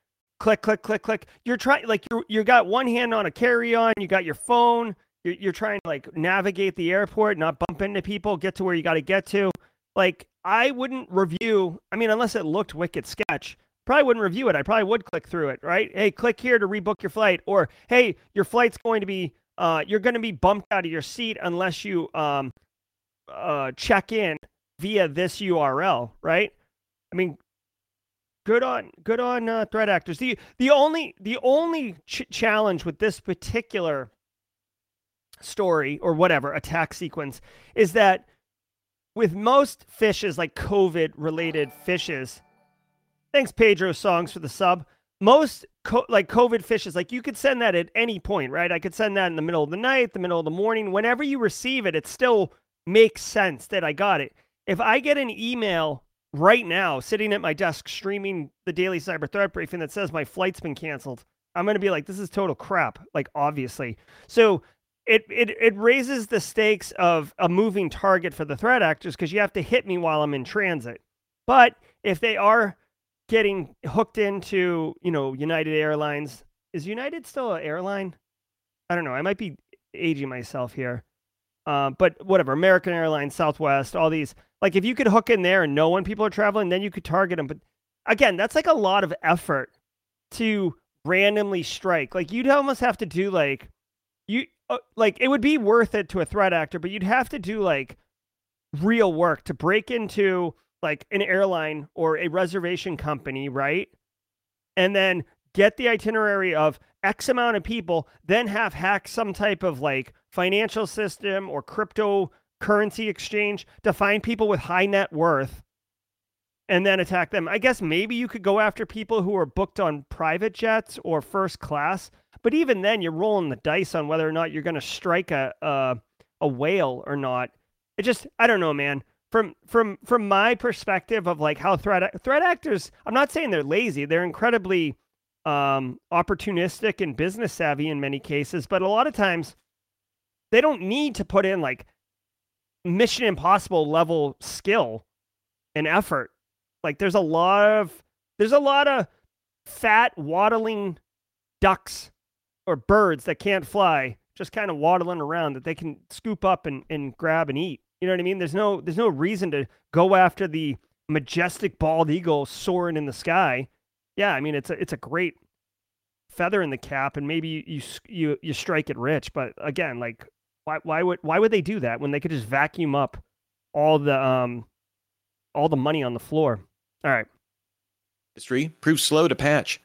click, click, click, click. You're trying like you you got one hand on a carry on. You got your phone. You're you're trying to like navigate the airport, not bump into people, get to where you got to get to. Like I wouldn't review. I mean, unless it looked wicked sketch. Probably wouldn't review it. I probably would click through it, right? Hey, click here to rebook your flight, or hey, your flight's going to be uh, you're going to be bumped out of your seat unless you um, uh, check in via this URL, right? I mean, good on good on uh, threat actors. The the only the only ch- challenge with this particular story or whatever attack sequence is that with most phishes, like COVID related phishes, thanks Pedro Songs for the sub. Most co- like COVID phishes, like you could send that at any point, right? I could send that in the middle of the night, the middle of the morning, whenever you receive it, it still makes sense that I got it. If I get an email right now sitting at my desk streaming the daily cyber threat briefing that says my flight's been canceled, I'm going to be like, this is total crap. Like, obviously. So it, it, it raises the stakes of a moving target for the threat actors because you have to hit me while I'm in transit. But if they are getting hooked into, you know, United Airlines, is United still an airline? I don't know. I might be aging myself here. Uh, but whatever, American Airlines, Southwest, all these. Like, if you could hook in there and know when people are traveling, then you could target them. But again, that's like a lot of effort to randomly strike. Like, you'd almost have to do like you uh, like it would be worth it to a threat actor, but you'd have to do like real work to break into like an airline or a reservation company, right? And then get the itinerary of X amount of people, then have hacked some type of like financial system or cryptocurrency exchange to find people with high net worth and then attack them. I guess maybe you could go after people who are booked on private jets or first class, but even then you're rolling the dice on whether or not you're going to strike a, a a whale or not. It just I don't know, man. From from from my perspective of like how threat threat actors, I'm not saying they're lazy. They're incredibly um, opportunistic and business savvy in many cases, but a lot of times they don't need to put in like mission impossible level skill and effort. Like there's a lot of there's a lot of fat waddling ducks or birds that can't fly just kind of waddling around that they can scoop up and, and grab and eat. You know what I mean? There's no there's no reason to go after the majestic bald eagle soaring in the sky. Yeah, I mean it's a it's a great feather in the cap, and maybe you you you strike it rich. But again, like why why would why would they do that when they could just vacuum up all the um all the money on the floor? All right. Industry proves slow to patch.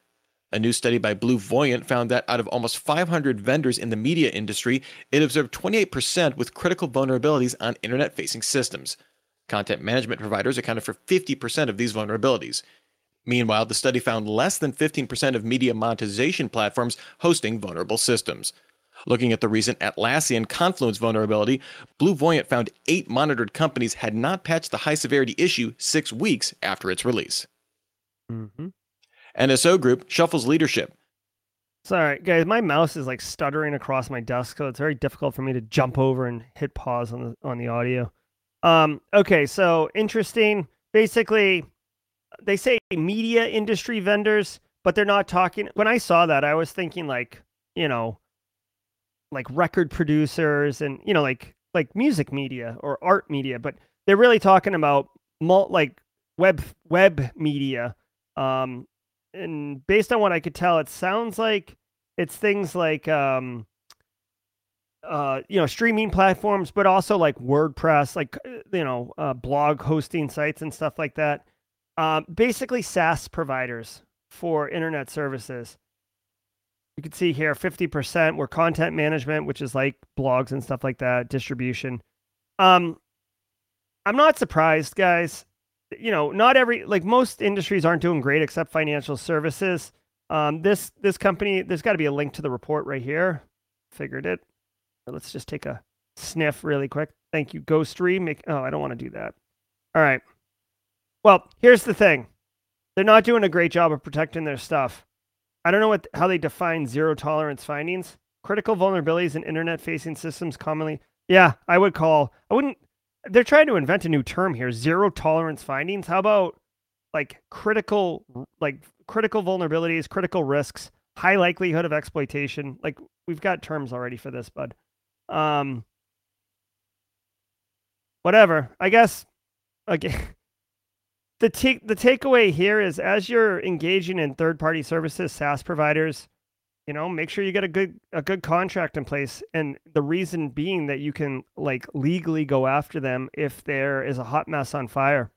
A new study by BlueVoyant found that out of almost 500 vendors in the media industry, it observed 28% with critical vulnerabilities on internet facing systems. Content management providers accounted for 50% of these vulnerabilities. Meanwhile, the study found less than 15% of media monetization platforms hosting vulnerable systems. Looking at the recent Atlassian Confluence vulnerability, BlueVoyant found eight monitored companies had not patched the high severity issue six weeks after its release. Mm-hmm. NSO Group shuffles leadership. Sorry, guys, my mouse is like stuttering across my desk, so it's very difficult for me to jump over and hit pause on the on the audio. Um, okay, so interesting. Basically, they say media industry vendors, but they're not talking. When I saw that, I was thinking like, you know, like record producers and you know, like like music media or art media, but they're really talking about mul- like web web media um, and based on what I could tell, it sounds like it's things like um, uh, you know, streaming platforms, but also like WordPress, like uh, you know, uh, blog hosting sites and stuff like that. Um, basically, SaaS providers for internet services. You can see here 50% were content management, which is like blogs and stuff like that, distribution. Um, I'm not surprised, guys. You know, not every like most industries aren't doing great except financial services. Um, this this company, there's got to be a link to the report right here. Figured it. Let's just take a sniff really quick. Thank you, GoStream. Make, oh, I don't want to do that. All right. Well, here's the thing. They're not doing a great job of protecting their stuff. I don't know what how they define zero tolerance findings. Critical vulnerabilities in internet facing systems commonly. Yeah, I would call. I wouldn't. They're trying to invent a new term here. Zero tolerance findings. How about like critical, like critical vulnerabilities, critical risks, high likelihood of exploitation. Like we've got terms already for this, bud. Um, whatever. I guess. Okay. The take the takeaway here is as you're engaging in third party services, SaaS providers, you know, make sure you get a good a good contract in place. And the reason being that you can like legally go after them if there is a hot mess on fire.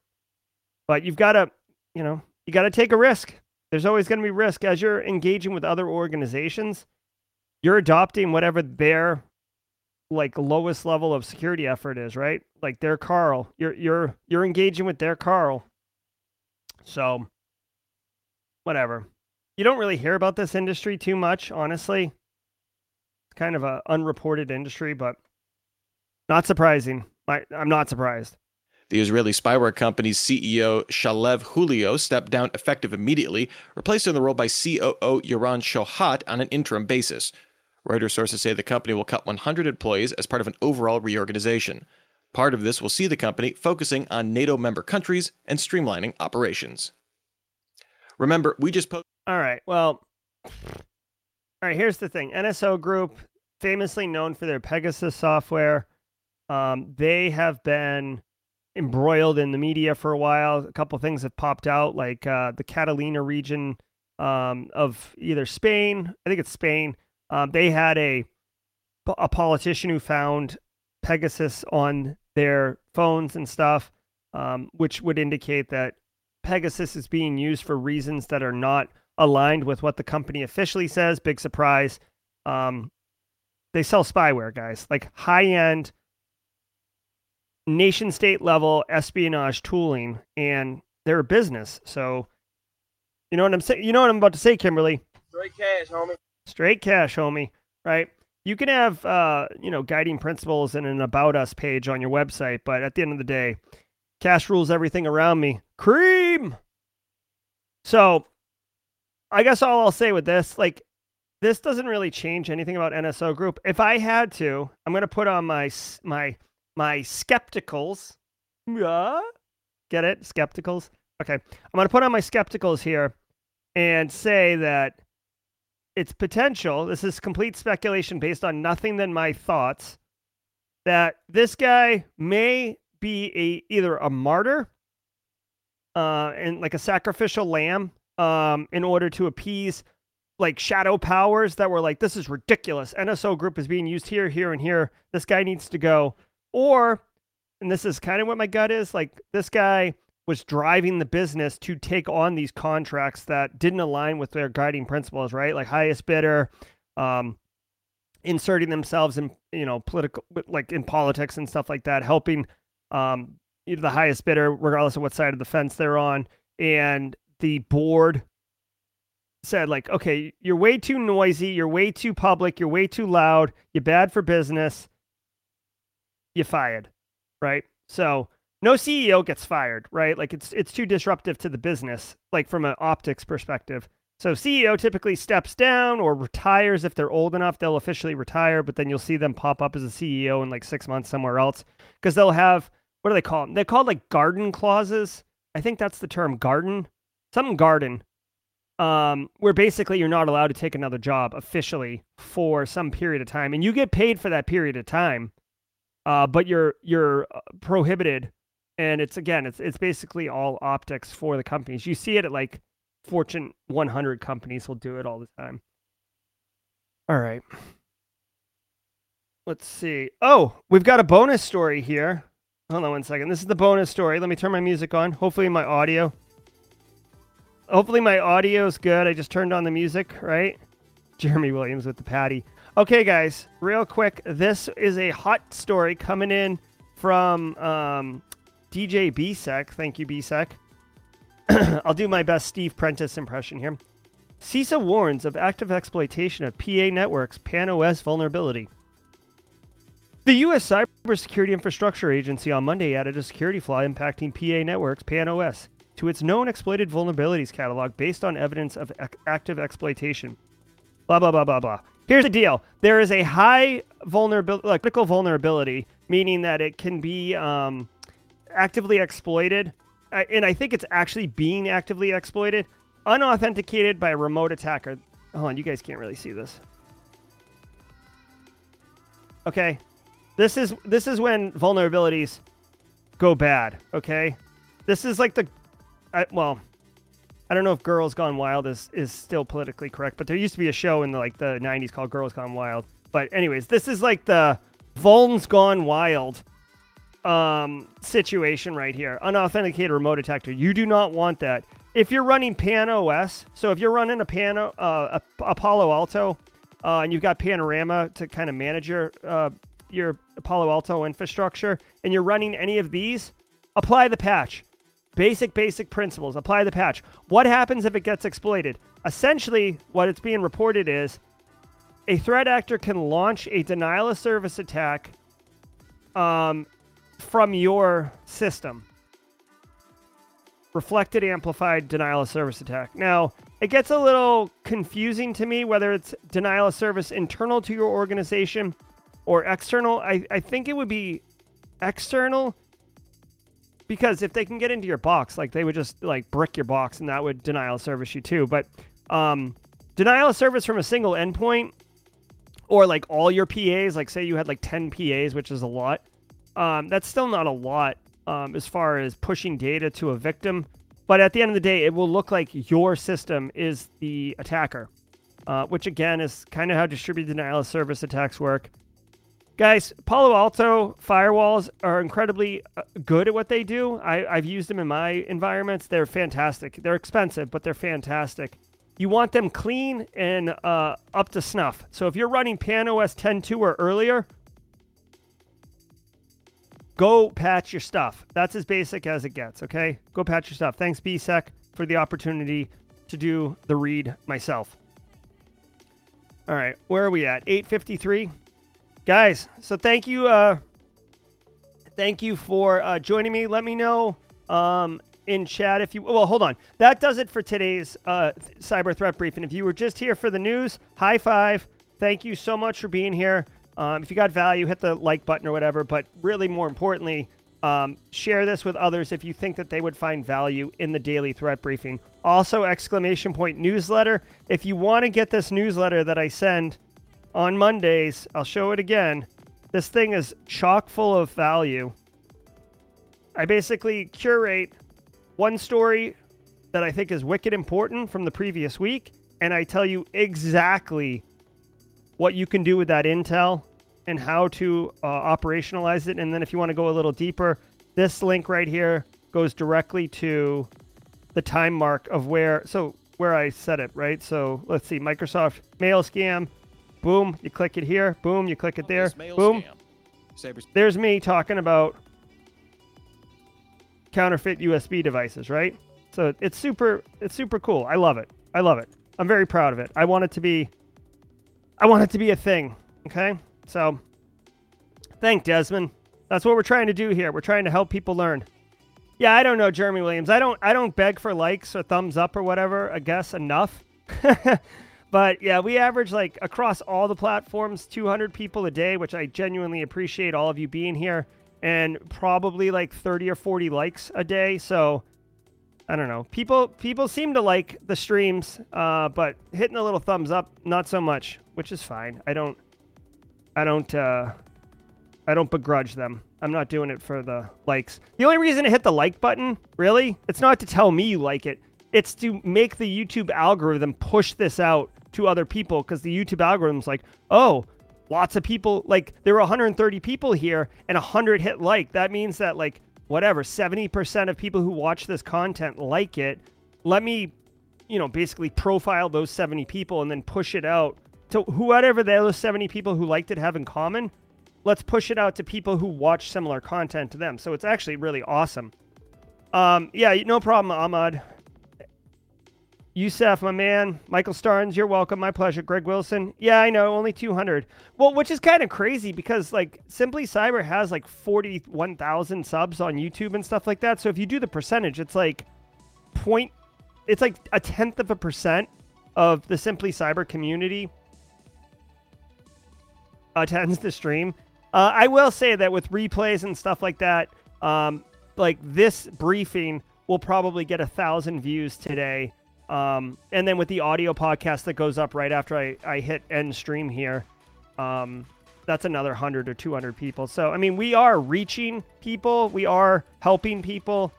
But you've got to, you know, you got to take a risk. There's always going to be risk as you're engaging with other organizations. You're adopting whatever their like lowest level of security effort is, right? Like their Carl. You're you're you're engaging with their Carl. So, whatever. You don't really hear about this industry too much, honestly. It's kind of a unreported industry, but not surprising. I, I'm not surprised. The Israeli spyware company's CEO Shalev Hulio stepped down effective immediately, replaced in the role by COO Yaron Shohat on an interim basis. Reuters sources say the company will cut 100 employees as part of an overall reorganization. Part of this will see the company focusing on NATO member countries and streamlining operations. Remember, we just posted. All right. Well, all right. Here's the thing NSO Group, famously known for their Pegasus software, um, they have been embroiled in the media for a while. A couple things have popped out, like uh, the Catalina region um, of either Spain, I think it's Spain. Um, they had a a politician who found Pegasus on their phones and stuff, um, which would indicate that Pegasus is being used for reasons that are not aligned with what the company officially says. Big surprise. Um, they sell spyware, guys, like high end, nation state level espionage tooling, and they're a business. So, you know what I'm saying? You know what I'm about to say, Kimberly? Straight cash, homie. Straight cash, homie. Right? You can have uh, you know guiding principles and an about us page on your website but at the end of the day cash rules everything around me. Cream! So i guess all i'll say with this like this doesn't really change anything about nso group. If i had to i'm to put on my my my skepticals. Yeah? Get it? Skepticals? Okay. I'm to put on my skepticals here and say that it's potential. This is complete speculation based on nothing than my thoughts. That this guy may be a either a martyr, uh, and like a sacrificial lamb, um, in order to appease like shadow powers that were like, this is ridiculous. NSO group is being used here, here, and here. This guy needs to go. Or, and this is kind of what my gut is, like this guy was driving the business to take on these contracts that didn't align with their guiding principles, right? Like highest bidder, um, inserting themselves in, you know, political, like in politics and stuff like that, helping um, the highest bidder, regardless of what side of the fence they're on. And the board said, like, okay, you're way too noisy, you're way too public, you're way too loud, you're bad for business, you fired, right? So no CEO gets fired, right? Like it's it's too disruptive to the business, like from an optics perspective. So CEO typically steps down or retires if they're old enough. They'll officially retire, but then you'll see them pop up as a CEO in like six months somewhere else because they'll have what do they call them? They call like garden clauses. I think that's the term garden, some garden, um, where basically you're not allowed to take another job officially for some period of time, and you get paid for that period of time, uh, but you're you're uh, prohibited and it's again it's it's basically all optics for the companies you see it at like Fortune 100 companies will do it all the time. All right. Let's see. Oh, we've got a bonus story here. Hold on one second. This is the bonus story. Let me turn my music on. Hopefully, my audio. Hopefully, my audio is good. I just turned on the music, right? Jeremy Williams with the patty. Okay, guys, real quick. This is a hot story coming in from um, DJ BSEC. Thank you, BSEC. I'll do my best Steve Prentice impression here. CISA warns of active exploitation of PA networks PAN-OS vulnerability. The U.S. Cybersecurity Infrastructure Agency on Monday added a security flaw impacting PA networks PAN-OS to its known exploited vulnerabilities catalog based on evidence of ac- active exploitation. Blah blah blah blah blah. Here's the deal: there is a high vulnerability, like critical vulnerability, meaning that it can be um, actively exploited, uh, and I think it's actually being actively exploited, unauthenticated by a remote attacker. Hold on, you guys can't really see this. Okay, this is this is when vulnerabilities go bad. Okay, this is like the, well, I don't know if Girls Gone Wild is is still politically correct, but there used to be a show in the like the '90s called Girls Gone Wild. But anyways, this is like the Vulns Gone Wild um, situation right here. Unauthenticated remote attacker. You do not want that. If you're running Pan OS, so if you're running a Pan uh, a, a Palo Alto, uh, and you've got Panorama to kind of manage your uh, your Palo Alto infrastructure, and you're running any of these, apply the patch. Basic, basic principles. Apply the patch. What happens if it gets exploited? Essentially, what it's being reported is a threat actor can launch a denial of service attack um, from your system. Reflected, amplified denial of service attack. Now, it gets a little confusing to me whether it's denial of service internal to your organization or external. I, I think it would be external because if they can get into your box, like they would just like brick your box and that would denial of service you too. But um, denial of service from a single endpoint or like all your PAs, like say you had like 10 PAs, which is a lot, um, that's still not a lot um, as far as pushing data to a victim. But at the end of the day, it will look like your system is the attacker, uh, which again is kind of how distributed denial of service attacks work. Guys, Palo Alto firewalls are incredibly uh, good at what they do. I, have used them in my environments. They're fantastic. They're expensive, but they're fantastic. You want them clean and uh, up to snuff. So if you're running PAN-OS 10.2 or earlier, go patch your stuff. That's as basic as it gets, okay? Go patch your stuff. Thanks, BSEC, for the opportunity to do the read myself. All right, where are we at? 853 guys so thank you uh thank you for uh joining me let me know um in chat if you well hold on that does it for today's uh cyber threat briefing if you were just here for the news high five thank you so much for being here um, if you got value hit the like button or whatever but really more importantly um, share this with others if you think that they would find value in the daily threat briefing also exclamation point newsletter if you want to get this newsletter that i send on Mondays. I'll show it again. This thing is chock full of value. I basically curate one story that I think is wicked important from the previous week, and I tell you exactly what you can do with that intel and how to uh, operationalize it. And then, if you want to go a little deeper, this link right here goes directly to the time mark of where so where I set it right. So let's see, Microsoft mail scam Boom, you click it here. Boom, you click it there. Boom. There's me talking about counterfeit USB devices, right? So it's super it's super cool. I love it. I love it. I'm very proud of it. I want it to be I want it to be a thing. Okay? So thank Desmond. That's what we're trying to do here. We're trying to help people learn. Yeah, I don't know, Jeremy Williams. I don't I don't beg for likes or thumbs up or whatever, I guess enough. But yeah, we average like across all the platforms 200 people a day, which I genuinely appreciate all of you being here, and probably like 30 or 40 likes a day. So I don't know. People people seem to like the streams, uh, but hitting a little thumbs up, not so much, which is fine. I don't I don't uh, I don't begrudge them. I'm not doing it for the likes. The only reason to hit the like button, really, it's not to tell me you like it. It's to make the YouTube algorithm push this out to other people because the YouTube algorithm's like, oh, lots of people, like there were 130 people here and 100 hit like. That means that, like, whatever, 70% of people who watch this content like it. Let me, you know, basically profile those 70 people and then push it out to whoever the other 70 people who liked it have in common. Let's push it out to people who watch similar content to them. So it's actually really awesome. Um, yeah, no problem, Ahmad. Yusef, my man. Michael Starnes, you're welcome. My pleasure. Greg Wilson. Yeah, I know, only 200. Well, which is kind of crazy because, like, Simply Cyber has like 41,000 subs on YouTube and stuff like that. So if you do the percentage, it's like point, it's like a tenth of a percent of the Simply Cyber community attends the stream. Uh, I will say that with replays and stuff like that, um, like this briefing will probably get a thousand views today um, and then with the audio podcast that goes up right after I, I hit end stream here, um, that's another 100 or 200 people. So, I mean, we are reaching people, we are helping people.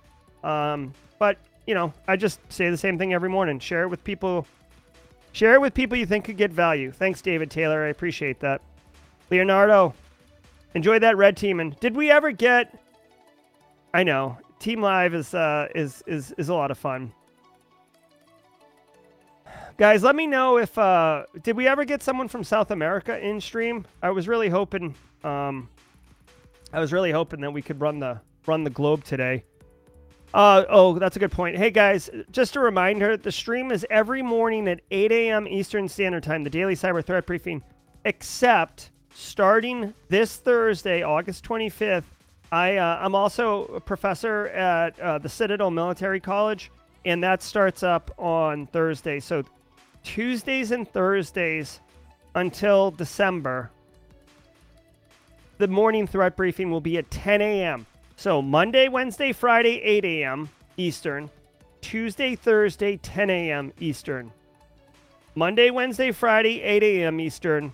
Um, but, you know, I just say the same thing every morning share it with people. Share it with people you think could get value. Thanks, David Taylor. I appreciate that. Leonardo, enjoy that red team. And did we ever get? I know Team Live is uh, is is is a lot of fun guys let me know if uh did we ever get someone from south america in stream? I was really hoping um i was really hoping that we could run the run the globe today. Uh oh that's a good point. Hey guys just a reminder the stream is every morning at 8 a.m eastern standard time the daily cyber threat briefing except starting this thursday august 25th i uh, i'm also a professor at uh, the citadel military college and that starts up on thursday. So Tuesdays and Thursdays until December, the morning threat briefing will be at 10 a.m. So Monday, Wednesday, Friday, 8 a.m. Eastern. Tuesday, Thursday, 10 a.m. Eastern. Monday, Wednesday, Friday, 8 a.m. Eastern.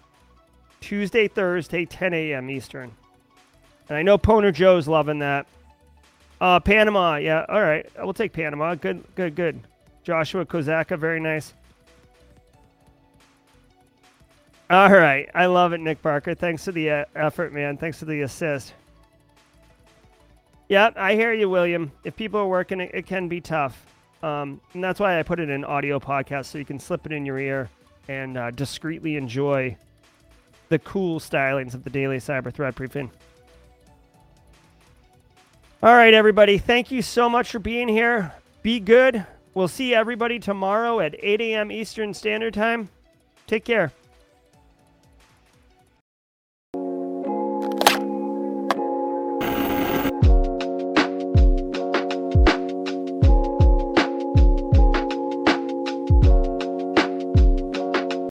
Tuesday, Thursday, 10 a.m. Eastern. And I know Poner Joe's loving that. Uh, Panama, yeah, all right. We'll take Panama. Good, good, good. Joshua Kozaka, very nice. All right. I love it, Nick Barker. Thanks for the uh, effort, man. Thanks for the assist. Yeah, I hear you, William. If people are working, it, it can be tough. Um, and that's why I put it in audio podcast so you can slip it in your ear and uh, discreetly enjoy the cool stylings of the daily cyber threat briefing. All right, everybody. Thank you so much for being here. Be good. We'll see everybody tomorrow at 8 a.m. Eastern Standard Time. Take care.